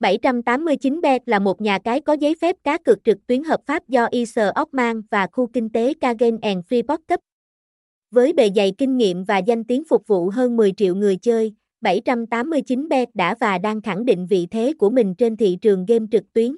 789bet là một nhà cái có giấy phép cá cược trực tuyến hợp pháp do Isar Ockman và khu kinh tế Kagen and Freeport cấp. Với bề dày kinh nghiệm và danh tiếng phục vụ hơn 10 triệu người chơi, 789bet đã và đang khẳng định vị thế của mình trên thị trường game trực tuyến.